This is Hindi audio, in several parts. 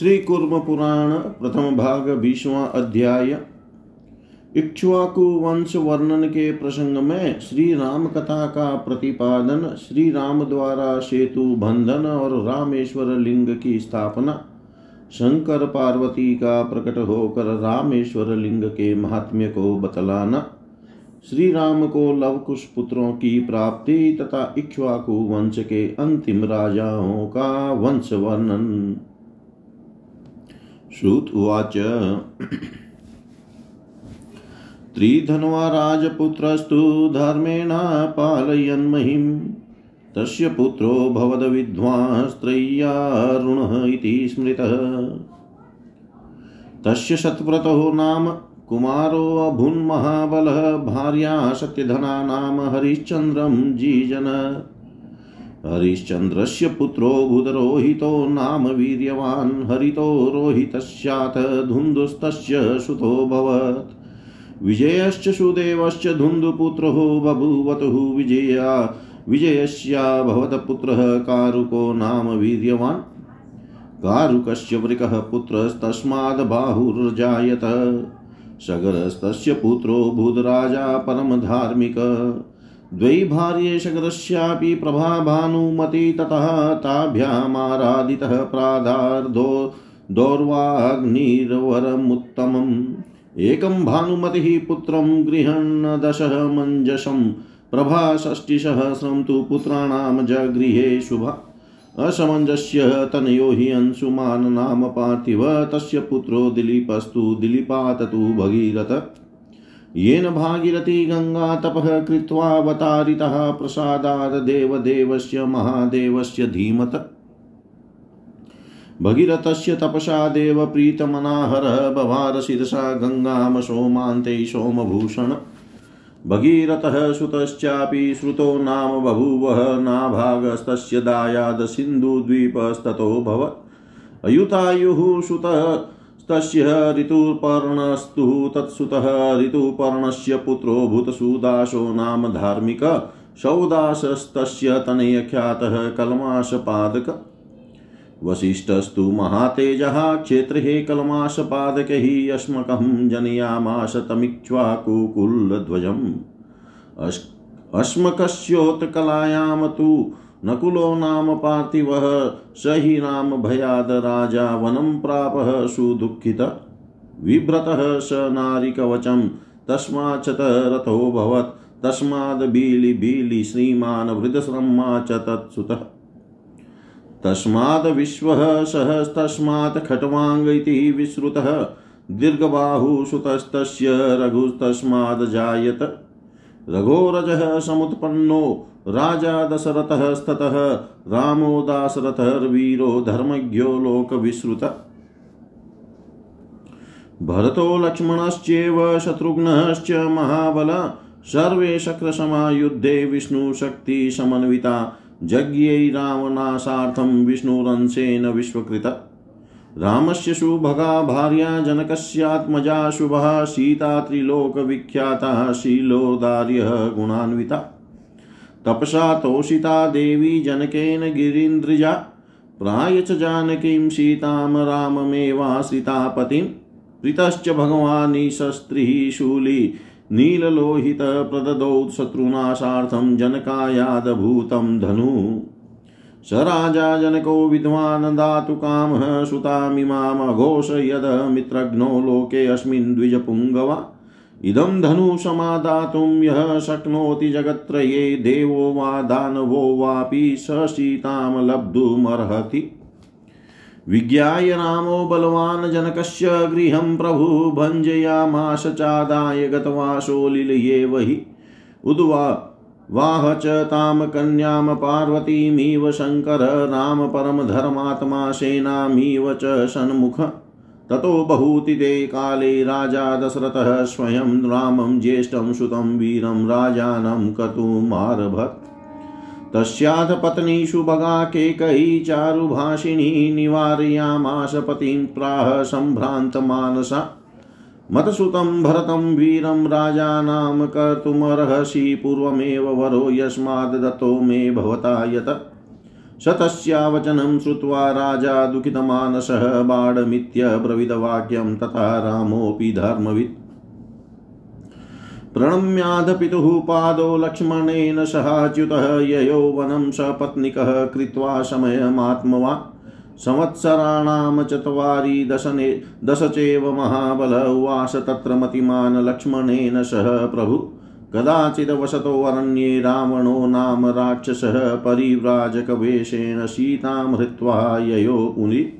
श्री कुर्म पुराण प्रथम भाग बीसवा अध्याय। इक्ष्वाकु वंश वर्णन के प्रसंग में श्री राम कथा का प्रतिपादन श्री राम द्वारा सेतु बंधन और रामेश्वर लिंग की स्थापना, शंकर पार्वती का प्रकट होकर रामेश्वर लिंग के महात्म्य को बतलाना श्री राम को लवकुश पुत्रों की प्राप्ति तथा इक्ष्वाकु वंश के अंतिम राजाओं का वंश वर्णन। श्रुत उवाच। त्रिधन्वा राजपुत्रस्तु धर्मेण पालयन्महिम् तस्य पुत्रो भवद्विद्वांस्त्रय्यारुणः इति स्मृतः। तस्य शतव्रतो नाम कुमारो अभुन्महाबलः, भार्या सत्यधना नाम हरिश्चन्द्रं जीजन। हरिश्चन्द्रस्य पुत्रो बुधरोहितो नाम वीर्यवान्, हरितो रोहितस्याथ धुन्दुस्तस्य सुतोऽभवत् विजयश्च सुदेवश्च धुन्दुपुत्रो बभूवतुः विजया, विजयस्या भवतपुत्रः कारुको नाम वीर्यवान्। कारुकस्य वृकः पुत्रस्तस्माद् बाहुर्जायत। सगरस्तस्य पुत्रो भूतराजा परमधार्मिक। द्वै भार्ये प्रभा भानुमती ततः ताभ्यामाराधितः प्रादार्धो दौर्वाग्निर्वरमुत्तमम्। एकं भानुमतिः पुत्रं गृहन् दशः मञ्जसं प्रभा षष्टिसहस्रं तु पुत्राणां जगृहे शुभा। असमञ्जस्य तनयो हि अंशुमान् नाम पार्थिव। तस्य पुत्रो दिलीपस्तु दिलीपात् तु भगीरथ। येन भागीरथी गङ्गा तपः कृत्वावतारितः प्रसादात् देवदेवस्य, महादेवस्य धीमत। भगीरथस्य तपसा देवप्रीतमनाहरः बभार शिरसा गङ्गां सोमान्ते सोमभूषण। भगीरथः सुतश्चापि श्रुतो नाम बभूवः, नाभागस्तस्य दायाद सिन्धुद्वीपस्ततो अयुतायुः सुतस्तस्य ऋतुपर्णस्तु तत्सुतः ऋतुपर्णस्य पुत्रो भूतसुदासो नाम धार्मिक सौदासस्तस्य तनयख्यातः कल्माशपादक। वसिष्ठस्तु महातेजः क्षेत्रे कल्माशपादकैः अस्मकं जनयामास तमिक्ष्वाकुकुलध्वजम् अस् अस्मकस्योत्कलायां तु नकुलो नाम पार्थिवः स हि राम भयाद राजा, वनं प्रापः सुदुःखित। विभ्रतः स नारिकवचं तस्माच्च रथोऽभवत् तस्माद् बीलि बीलि श्रीमान् वृद्धश्रम्मा च तत्सुतः। तस्मात् विश्वः सहस्तस्मात् खट्वाङ्ग इति विश्रुतः। दीर्घबाहुसुतस्तस्य रघुस्तस्मादजायत रघोरजः समुत्पन्नो, राजा दशरथः स्ततः, रामो दाशरथर्वीरो धर्मज्ञो लोकविश्रुत भरतो लक्ष्मणश्चेव शत्रुघ्नश्च महाबल, सर्वे शक्रसमायुद्धे विष्णुशक्तिसमन्विता यज्ञै रावणासार्थं विष्णुरंशेन विश्वकृत। रामस्य सुभगा भार्या जनकस्यात्मजा शुभः सीता त्रिलोकविख्याता शीलोदार्यः गुणान्विता। तपसा तोषिता देवी जनकेन गिरीन्द्रिजा। प्राय च जानकीं सीतां राममेवाश्रितापतिं प्रीतश्च भगवानीशस्त्रिः शूली नीललोहितप्रददौ शत्रुनाशार्थं जनकायादभूतं धनु। स राजा जनको विद्वान् दातु कामः सुतामिमामघोष यद मित्रघ्नो लोके अस्मिन् द्विजपुङ्गवा। इदं धनु समादातुं यः शक्नोति जगत्त्रये देवो वा दानवो वापि स सीतां लब्धुमर्हति। विज्ञाय रामो बलवान् जनकस्य गृहं प्रभु भञ्जयामाश चादाय गतवासोलिलयेव हि उद्वा वाह च तां कन्यां पार्वतीमिव शङ्कर राम परमधर्मात्मा सेनामिव च सन्मुख ततो बहुतिते काले राजा दशरथः स्वयं रामं ज्येष्ठं सुतं वीरं राजानं कर्तुमारभत तस्याथ पत्नी सुभगा केकयी चारुभाषिणी निवारयामास पतिं प्राह सम्भ्रान्तमानसा मतसुतं भरतं वीरं राजानां कर्तुमर्हसि, पूर्वमेव वरो यस्माद् दत्तो मे भवता यत। स तस्यावचनं श्रुत्वा राजा दुःखितमानसः बाणमित्यब्रवीदवाक्यं तथा रामोऽपि धर्मवित्। प्रणम्याध पितुः पादो लक्ष्मणेन सहाच्युतः ययो वनं सपत्निकः कृत्वा समयमात्मवान्। संवत्सराणां चत्वारि दशने दश चैव महाबल उवास तत्र मतिमान् लक्ष्मणेन सह प्रभु। कदाचिदवसतोऽरण्ये रावणो नाम राक्षसः परिव्राजकवेषेण सीतां हृत्वा ययो पुनि।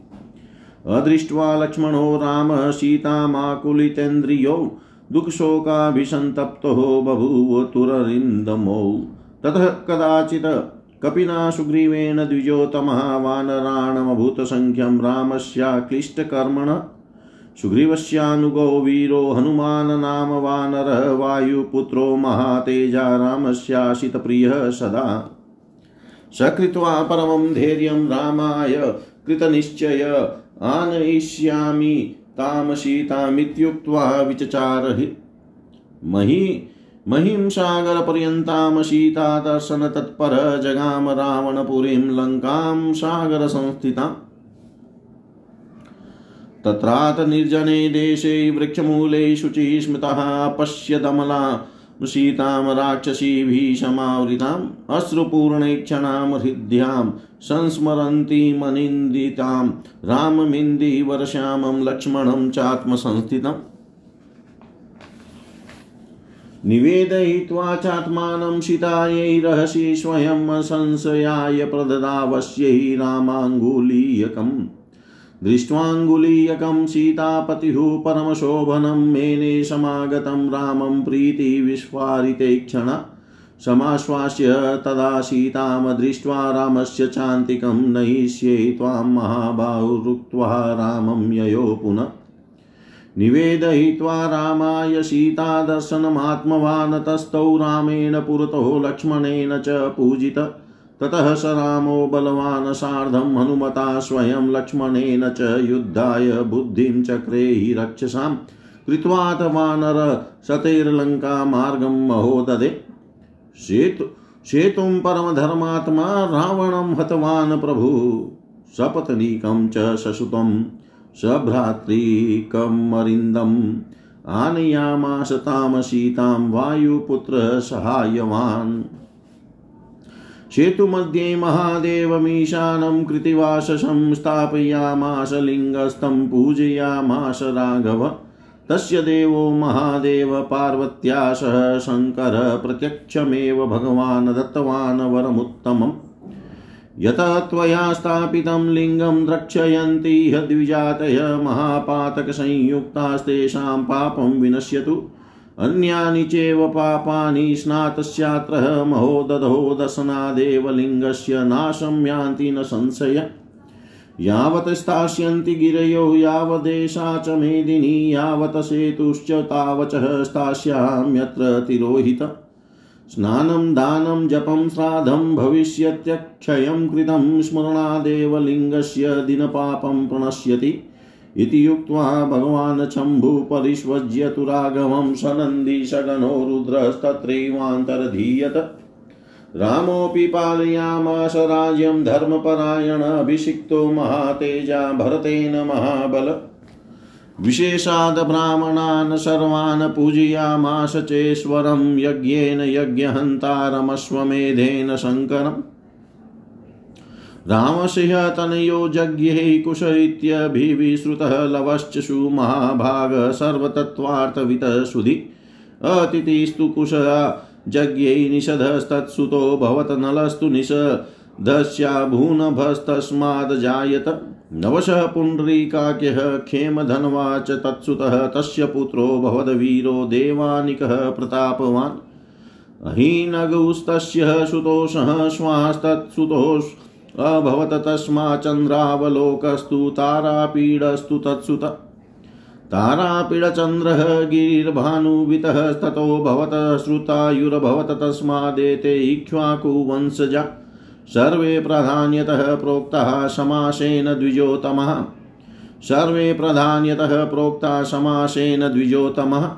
अदृष्ट्वा लक्ष्मणो रामः सीतामाकुलितेन्द्रियो, दुःखशोकाभिसन्तप्तो बभूव ततः कदाचित् कपिना सुग्रीवेण द्विजोतमः वानराणमभूतसङ्ख्यं रामस्याक्लिष्टकर्मण सुग्रीवस्यानुगो वीरो हनुमान् नाम वानरः वायुपुत्रो महातेजा रामस्याशितप्रियः सदा। सकृत्वा परमं धैर्यं रामाय कृतनिश्चय आनयिष्यामि तां सीतामित्युक्त्वा विचचार मही महिं सागरपर्यन्तां सीतादर्शनतत्पर जगाम रावणपुरीं लङ्कां सागरसंस्थिताम् तत्रात निर्जने देशे वृक्षमूले शुचि स्मृतः पश्य दमला सीतां राक्षसीभिः समावृताम् अश्रुपूर्णेक्षणां हृद्यां संस्मरन्तीमनिन्दितां राममिन्दिवरश्यामं लक्ष्मणं चात्मसंस्थितम्। निवेदयित्वा चात्मानं सीतायै रहसि स्वयं संशयाय प्रददावस्यै रामाङ्गुलीयकम्। दृष्ट्वाङ्गुलीयकं सीतापतिः परमशोभनं मेने समागतं रामं प्रीतिविस्फारिते क्षण समाश्वास्य तदा सीतां दृष्ट्वा रामस्य चान्तिकं नयिष्ये त्वां महाबाहुरुक्त्वा रामं ययो पुनः। निवेदयित्वा रामाय सीतादर्शनमात्मवान् तस्थौ रामेण पुरतो लक्ष्मणेन च पूजित। ततः स रामो बलवान् सार्धं हनुमता स्वयं लक्ष्मणेन च युद्धाय बुद्धिं चक्रे हि रक्षसां। कृत्वाथ वानर शतैर्लङ्कामार्गं महोददे। सेतु, सेतुं परमधर्मात्मा रावणं हतवान् प्रभु। सपत्नीकं च ससुतं सभ्रातृकमरिन्दम् आनयामास सीतां वायुपुत्रः सहायवान्। सेतुमध्ये महादेवमीशानं कृतिवाससं स्थापयामास लिङ्गस्थं पूजयामास राघव। तस्य देवो महादेव पार्वत्या सह शङ्करः प्रत्यक्षमेव भगवान् दत्तवान् वरमुत्तमम्। यतः त्वया स्थापितं लिङ्गं द्रक्ष्यन्ति द्विजातय महापातकसंयुक्तास्तेषां पापं विनश्यतु। अन्यानि चैव पापानि स्नातस्यात्र महोदधो दशनादेव लिङ्गस्य नाशं यान्ति न संशय। यावत् स्थास्यन्ति गिरयो यावदेशा च मेदिनी, यावत् सेतुश्च तावचः स्थास्याम्यत्र तिरोहित। स्नानं, दानं, जपं, श्राद्धं, भविष्यत्यक्षयं कृतं स्मरणादेव लिङ्गस्य दिनपापं प्रणश्यति इति युक्त्वा भगवान् शम्भुपरिष्वज्य तु राघवं सनन्दीशगनो रुद्रस्तत्रैवान्तर्धीयत। रामोऽपि पालयामास राज्यं धर्मपरायण महातेजा भरतेन महाबल। विशेषाद् ब्राह्मणान् सर्वान् पूजयामास चेश्वरं यज्ञेन यज्ञहन्तारमश्वमेधेन शङ्करम्। रामसिंहतनयो यज्ञे कुश इत्यभिविश्रुतः लवश्चषु महाभाग सर्वतत्त्वार्थवितः सुधि अतिथिस्तु कुश यज्ञै निषधस्तत्सुतो भवतनलस्तु निषधस्याभूनभस्तस्माद्जायत नवशः पुण्डरीकाख्यः क्षेमधन्वा च तत्सुतः तस्य पुत्रो भवद्वीरो देवानिकः प्रतापवान्। अहीनगुस्तस्य सुतोषः श्वास्तत्सुतोष अभवत तस्माच्चन्द्रावलोकस्तु तारापीडस्तु तत्सुत। तारापीडचन्द्रः गिरिर्भानुवितः ततो भवत श्रुतायुर्भवत तस्मादेते इक्ष्वाकुवंशजा सर्वे प्राधान्यतः प्रोक्ताः समासेन द्विजोतमः। सर्वे प्राधान्यतः प्रोक्ता समासेन द्विजोतमः।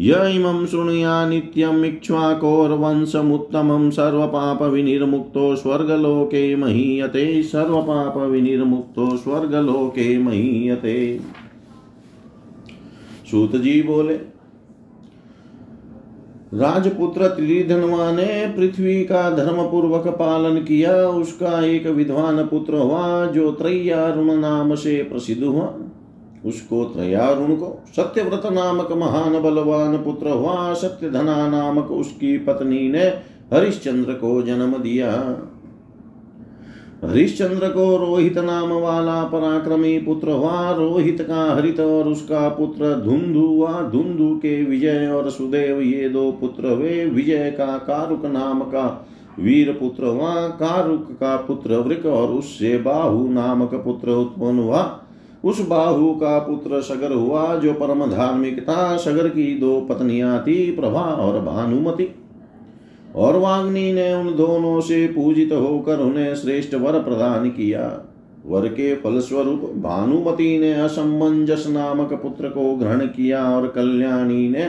य इमं शृणुया नित्यम् इक्ष्वाकोर्वंशमुत्तमं सर्वपापविनिर्मुक्तो स्वर्गलोके महीयते। सर्वपापविनिर्मुक्तो स्वर्गलोके महीयते। सूत जी बोले राजपुत्र त्रिधनवा ने पृथ्वी का धर्म पूर्वक पालन किया, उसका एक विद्वान पुत्र हुआ, जो त्रैयारुण नाम से प्रसिद्ध हुआ। उसको त्रयारुण को सत्यव्रत नामक महान बलवान पुत्र हुआ, सत्यधना नामक उसकी पत्नी ने हरिश्चंद्र को जन्म दिया। हरिश्चंद्र को रोहित नाम वाला पराक्रमी पुत्र हुआ। रोहित का हरित और उसका पुत्र धुंधु हुआ। धुंधु के विजय और सुदेव ये दो पुत्र हुए। विजय का कारुक नाम का वीर पुत्र हुआ। कारुक का पुत्र वृक और उससे बाहु नामक पुत्र उत्पन्न हुआ। उस बाहु का पुत्र सगर हुआ, जो परम धार्मिक था। सगर की दो पत्नियाँ थी, प्रभा और भानुमति। और वाग्नी ने उन दोनों से पूजित होकर उन्हें श्रेष्ठ वर प्रदान किया। वर के फलस्वरूप भानुमति ने असमंजस नामक पुत्र को ग्रहण किया और कल्याणी ने,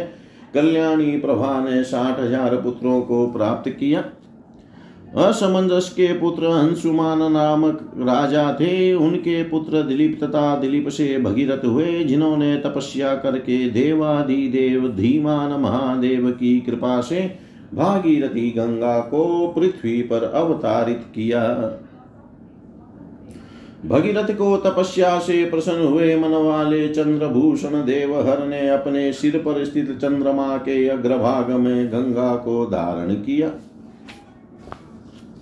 कल्याणी प्रभा ने साठ हज़ार पुत्रों को प्राप्त किया। असमंजस के पुत्र अंशुमान नामक राजा थे। उनके पुत्र दिलीप तथा दिलीप से भगीरथ हुए, जिन्होंने तपस्या करके देवादि देव धीमान महादेव की कृपा से भागीरथी गंगा को पृथ्वी पर अवतारित किया। भगीरथ को तपस्या से प्रसन्न हुए मन वाले चंद्रभूषण देवहर ने अपने सिर पर स्थित चंद्रमा के अग्रभाग में गंगा को धारण किया।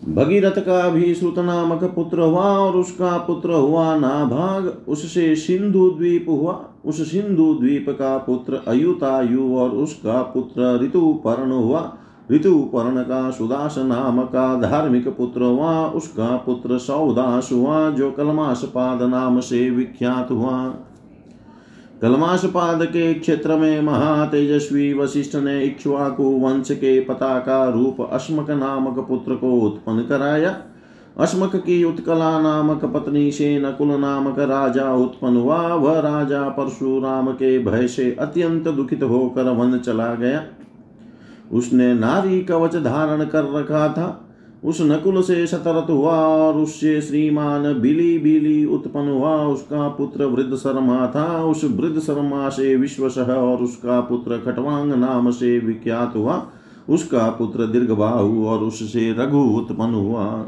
भगीरथ का भी श्रुत नामक पुत्र हुआ और उसका पुत्र हुआ नाभाग। उससे सिंधु द्वीप हुआ। उस सिंधु द्वीप का पुत्र अयुतायु और उसका पुत्र ऋतुपर्ण हुआ। ऋतुपर्ण का सुदास नाम का धार्मिक पुत्र हुआ उसका पुत्र सौदास हुआ जो कलमास पाद नाम से विख्यात हुआ। कलमाशपाद के क्षेत्र में महातेजस्वी वशिष्ठ ने इक्ष्वाकु वंश के पताका रूप अश्मक नामक पुत्र को उत्पन्न कराया। अश्मक की उत्कला नामक पत्नी से नकुल नामक राजा उत्पन्न हुआ। वह राजा परशुराम के भय से अत्यंत दुखित होकर वन चला गया। उसने नारी कवच धारण कर रखा था। उस नकुल से शतरथ हुआ और उससे श्रीमान बिली बिली उत्पन्न हुआ। उसका पुत्र वृद्ध शर्मा था। उस वृद्ध शर्मा से विश्वसह और उसका पुत्र खटवांग नाम से विख्यात हुआ। उसका पुत्र दीर्घबाहु और उससे रघु उत्पन्न हुआ।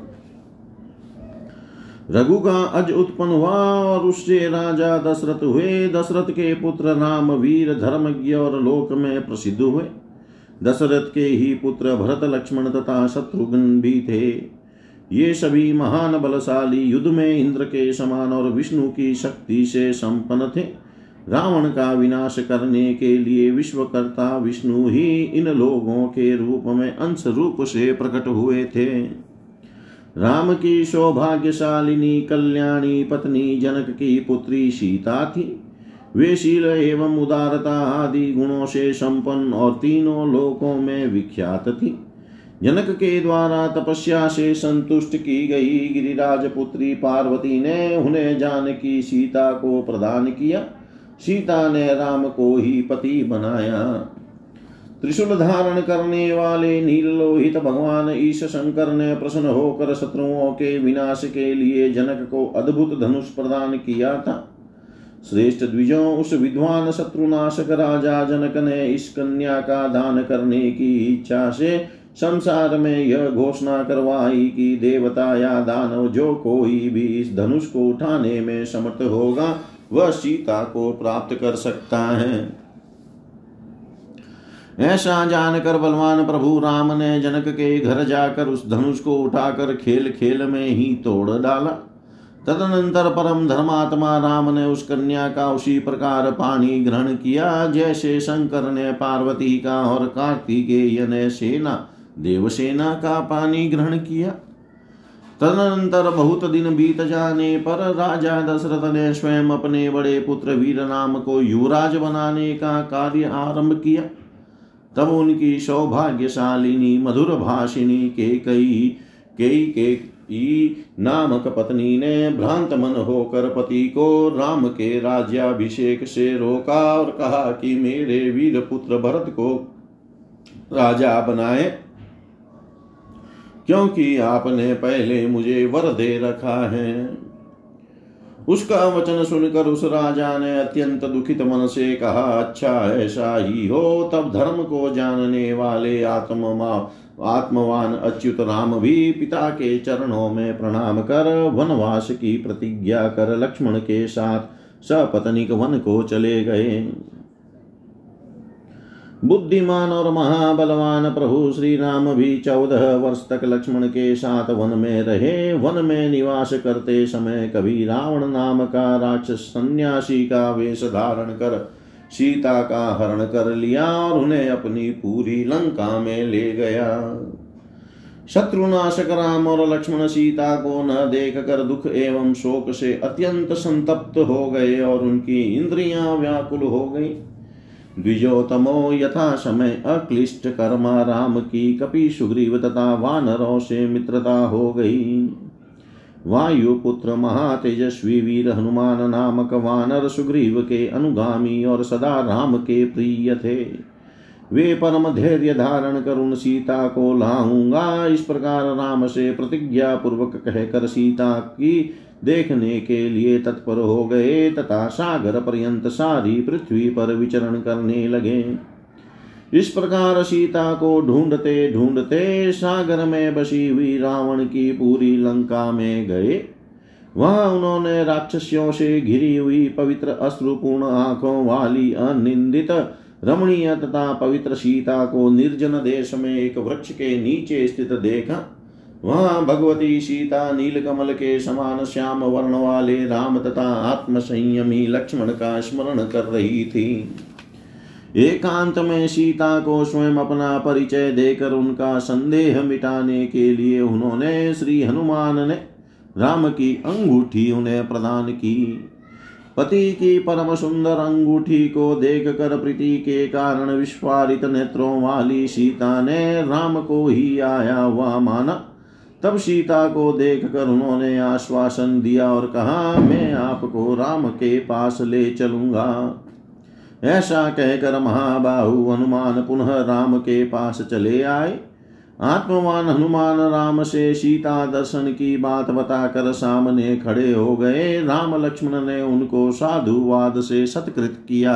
रघु का अज उत्पन्न हुआ और उससे राजा दशरथ हुए। दशरथ के पुत्र राम वीर धर्मज्ञ और लोक में प्रसिद्ध हुए। दशरथ के ही पुत्र भरत लक्ष्मण तथा शत्रुघ्न भी थे। ये सभी महान बलशाली युद्ध में इंद्र के समान और विष्णु की शक्ति से संपन्न थे। रावण का विनाश करने के लिए विश्वकर्ता विष्णु ही इन लोगों के रूप में अंश रूप से प्रकट हुए थे। राम की सौभाग्यशालिनी कल्याणी पत्नी जनक की पुत्री सीता थी। वे शील एवं उदारता आदि गुणों से संपन्न और तीनों लोकों में विख्यात थी। जनक के द्वारा तपस्या से संतुष्ट की गई गिरिराज पुत्री पार्वती ने उन्हें जानकी सीता को प्रदान किया। सीता ने राम को ही पति बनाया। त्रिशूल धारण करने वाले नील लोहित भगवान ईश शंकर ने प्रसन्न होकर शत्रुओं के विनाश के लिए जनक को अद्भुत धनुष प्रदान किया था। श्रेष्ठ द्विजों, उस विद्वान शत्रुनाशक राजा जनक ने इस कन्या का दान करने की इच्छा से संसार में यह घोषणा करवाई कि देवता या दानव जो कोई भी इस धनुष को उठाने में समर्थ होगा, वह सीता को प्राप्त कर सकता है। ऐसा जानकर बलवान प्रभु राम ने जनक के घर जाकर उस धनुष को उठाकर खेल खेल में ही तोड़ डाला। तदनंतर परम धर्मात्मा राम ने उस कन्या का उसी प्रकार पानी ग्रहण किया, जैसे शंकर ने पार्वती का और कार्तिकेय ने सेना, देवसेना का पानी ग्रहण किया। तदनंतर बहुत दिन बीत जाने पर राजा दशरथ ने स्वयं अपने बड़े पुत्र वीर नाम को युवराज बनाने का कार्य आरंभ किया। तब उनकी सौभाग्यशालिनी मधुर भाषिनी के कई कई के नामक पत्नी ने भ्रांत मन होकर पति को राम के राज्याभिषेक से रोका और कहा कि मेरे वीर पुत्र भरत को राजा बनाए, क्योंकि आपने पहले मुझे वर दे रखा है। उसका वचन सुनकर उस राजा ने अत्यंत दुखित मन से कहा अच्छा ऐसा ही हो, तब धर्म को जानने वाले आत्मा आत्मवान अच्युत राम भी पिता के चरणों में प्रणाम कर वनवास की प्रतिज्ञा कर लक्ष्मण के साथ सपत्निक वन को चले गए। बुद्धिमान और महाबलवान प्रभु श्री राम भी चौदह वर्ष तक लक्ष्मण के साथ वन में रहे। वन में निवास करते समय कभी रावण नाम का राक्षस सन्यासी का वेश धारण कर सीता का हरण कर लिया और उन्हें अपनी पूरी लंका में ले गया। शत्रुनाशक राम और लक्ष्मण सीता को न देख कर दुख एवं शोक से अत्यंत संतप्त हो गए और उनकी इंद्रियाँ व्याकुल हो गई। द्विजोतमो यथा समय अक्लिष्ट कर्मा राम की कपि सुग्रीव तथा वानरों से मित्रता हो गई। वायुपुत्र महातेजस्वी वीर हनुमान नामक वानर सुग्रीव के अनुगामी और सदा राम के प्रिय थे। वे परम धैर्य धारण कर उन सीता को लाऊँगा। इस प्रकार राम से प्रतिज्ञा पूर्वक कहकर सीता की देखने के लिए तत्पर हो गए तथा सागर पर्यंत सारी पृथ्वी पर विचरण करने लगे। इस प्रकार सीता को ढूंढते ढूंढते सागर में बसी हुई रावण की पूरी लंका में गए। वहाँ उन्होंने राक्षसियों से घिरी हुई पवित्र अश्रुपूर्ण आँखों वाली अनिंदित रमणीय तथा पवित्र सीता को निर्जन देश में एक वृक्ष के नीचे स्थित देखा। वहाँ भगवती सीता, नीलकमल के समान श्याम वर्ण वाले राम तथा आत्म संयमी लक्ष्मण का स्मरण कर रही थी। एकांत में सीता को स्वयं अपना परिचय देकर उनका संदेह मिटाने के लिए उन्होंने श्री हनुमान ने राम की अंगूठी उन्हें प्रदान की। पति की परम सुंदर अंगूठी को देख कर प्रीति के कारण विस्फारित नेत्रों वाली सीता ने राम को ही आया हुआ माना। तब सीता को देख कर उन्होंने आश्वासन दिया और कहा, मैं आपको राम के पास ले चलूँगा। ऐसा कहकर महाबाहु हनुमान पुनः राम के पास चले आए। आत्मवान हनुमान राम से सीता दर्शन की बात बताकर सामने खड़े हो गए। राम लक्ष्मण ने उनको साधुवाद से सत्कृत किया।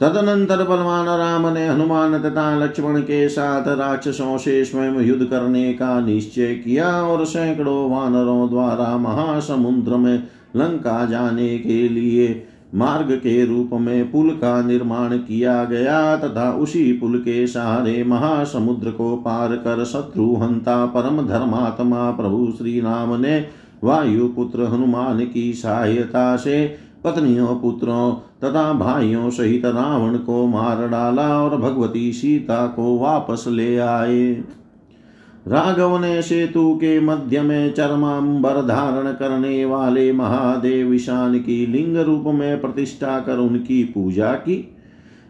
तदनंतर बलवान राम ने हनुमान तथा लक्ष्मण के साथ राक्षसों से स्वयं युद्ध करने का निश्चय किया और सैकड़ों वानरों द्वारा महासमुद्र में लंका जाने के लिए मार्ग के रूप में पुल का निर्माण किया गया तथा उसी पुल के सहारे महासमुद्र को पार कर शत्रु हंता परम धर्मात्मा प्रभु श्री राम ने वायुपुत्र हनुमान की सहायता से पत्नियों, पुत्रों तथा भाइयों सहित रावण को मार डाला और भगवती सीता को वापस ले आए। राघव ने सेतु के मध्य में चरमांबर धारण करने वाले महादेव ईशान की लिंग रूप में प्रतिष्ठा कर उनकी पूजा की।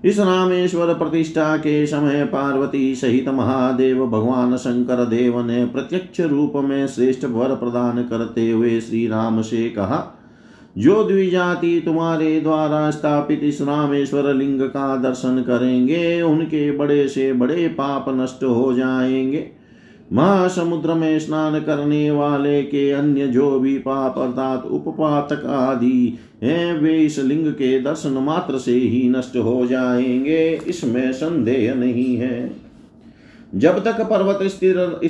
इस रामेश्वर प्रतिष्ठा के समय पार्वती सहित महादेव भगवान शंकर देव ने प्रत्यक्ष रूप में श्रेष्ठ वर प्रदान करते हुए श्री राम से कहा, जो द्विजाति तुम्हारे द्वारा स्थापित इस रामेश्वर लिंग का दर्शन करेंगे, उनके बड़े से बड़े पाप नष्ट हो जाएँगे। महासमुद्र में स्नान करने वाले के अन्य जो भी पाप अर्थात उपपातक आदि हैं, वे इस लिंग के दर्शन मात्र से ही नष्ट हो जाएँगे, इसमें संदेह नहीं है। जब तक पर्वत स्थिर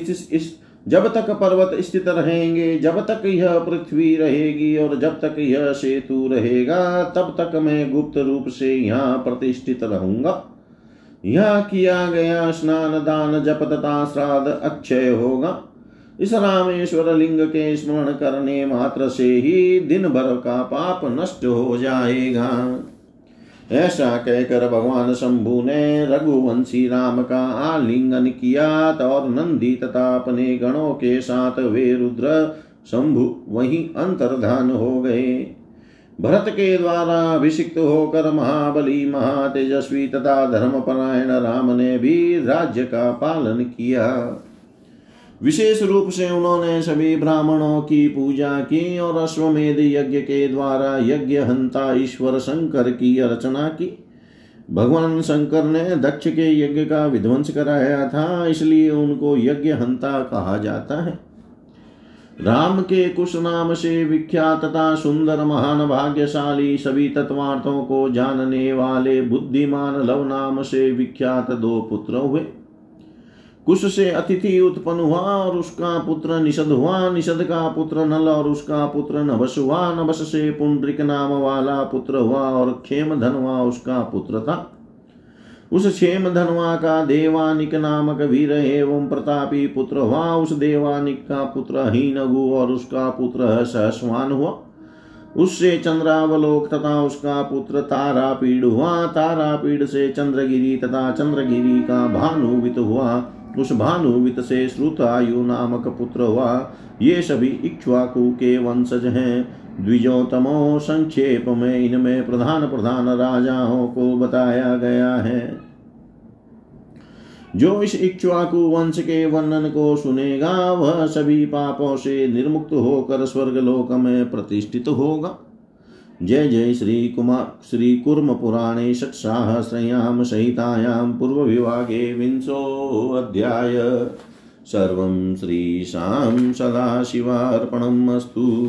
जब तक पर्वत स्थित रहेंगे, जब तक यह पृथ्वी रहेगी और जब तक यह सेतु रहेगा, तब तक मैं गुप्त रूप से यहाँ प्रतिष्ठित रहूँगा। यह किया गया स्नान, दान जप तथा श्राद्ध अक्षय होगा। इस रामेश्वर लिंग के स्मरण करने मात्र से ही दिन भर का पाप नष्ट हो जाएगा। ऐसा कहकर भगवान शंभु ने रघुवंशी राम का आलिंगन किया और नंदी तथा अपने गणों के साथ वे रुद्र, शंभु वहीं अंतर्धान हो गए। भरत के द्वारा अभिषिक्त होकर महाबली, महातेजस्वी तथा धर्मपरायण राम ने भी राज्य का पालन किया। विशेष रूप से उन्होंने सभी ब्राह्मणों की पूजा की और अश्वमेध यज्ञ के द्वारा यज्ञ हंता ईश्वर शंकर की अर्चना की। भगवान शंकर ने दक्ष के यज्ञ का विध्वंस कराया था, इसलिए उनको यज्ञ हंता कहा जाता है। राम के कुश नाम से विख्यात तथा सुंदर महान भाग्यशाली सभी तत्वार्थों को जानने वाले बुद्धिमान लव नाम से विख्यात दो पुत्र हुए। कुश से अतिथि उत्पन्न हुआ और उसका पुत्र निषद हुआ। निषद का पुत्र नल और उसका पुत्र नभस हुआ। नभस से पुंड्रिक नाम वाला पुत्र हुआ और खेम धन हुआ उसका पुत्र था। उस क्षेम धनवा का देवानिक नामक वीर एवं प्रतापी पुत्र हुआ। उस देवानिक का पुत्र हीनगु और उसका पुत्र सहस्वान हुआ। उससे चंद्रावलोक तथा उसका पुत्र तारापीड़ हुआ। तारापीड़ से चंद्रगिरी तथा चंद्रगिरी का भानुवित हुआ। उस भानुवित से श्रुतायु नामक पुत्र हुआ। ये सभी इक्ष्वाकु के वंशज हैं। द्विजोतमो संक्षेप में इनमें प्रधान प्रधान राजाओं को बताया गया है। जो इस इक्ष्वाकु वंश के वर्णन को सुनेगा, वह सभी पापों से निर्मुक्त होकर स्वर्ग लोक में प्रतिष्ठित होगा। जय जय श्री कुमार, श्री कुर्म पुराणे षट्साहस्रयां संहितायां पूर्वविभागे विंशोऽध्याय। सर्वं श्रीशां सदाशिवार्पणम् अस्तु।